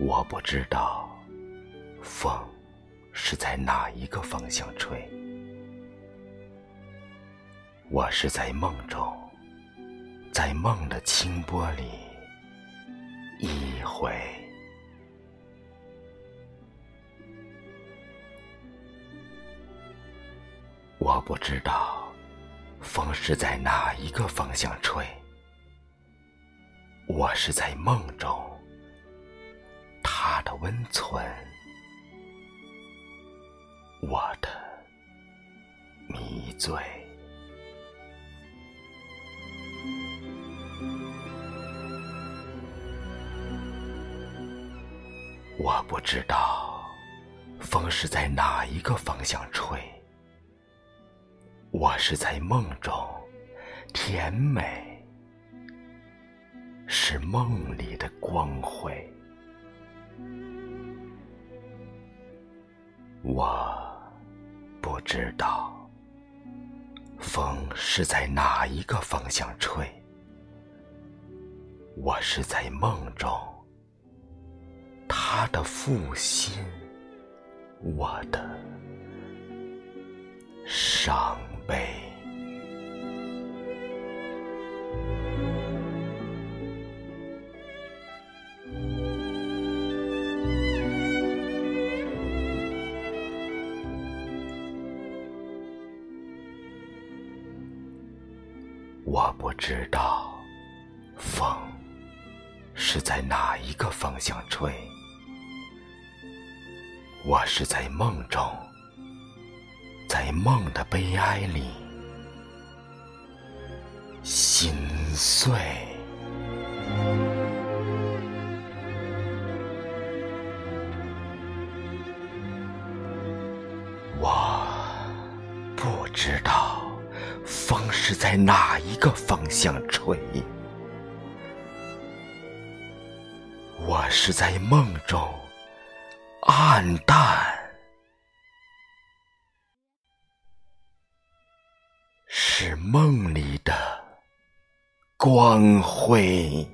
我不知道风是在哪一个方向吹，我是在梦中，在梦的清波里一回。我不知道风是在哪一个方向吹，我是在梦中。他的温存，我的迷醉。我不知道风是在哪一个方向吹，我是在梦中，甜美是梦里的光辉。我不知道风是在哪一个方向吹，我是在梦中，他的负心，我的伤悲。我不知道风是在哪一个方向吹，我是在梦中，在梦的悲哀里心碎。我不知道。风是在哪一个方向吹？我是在梦中暗淡，是梦里的光辉。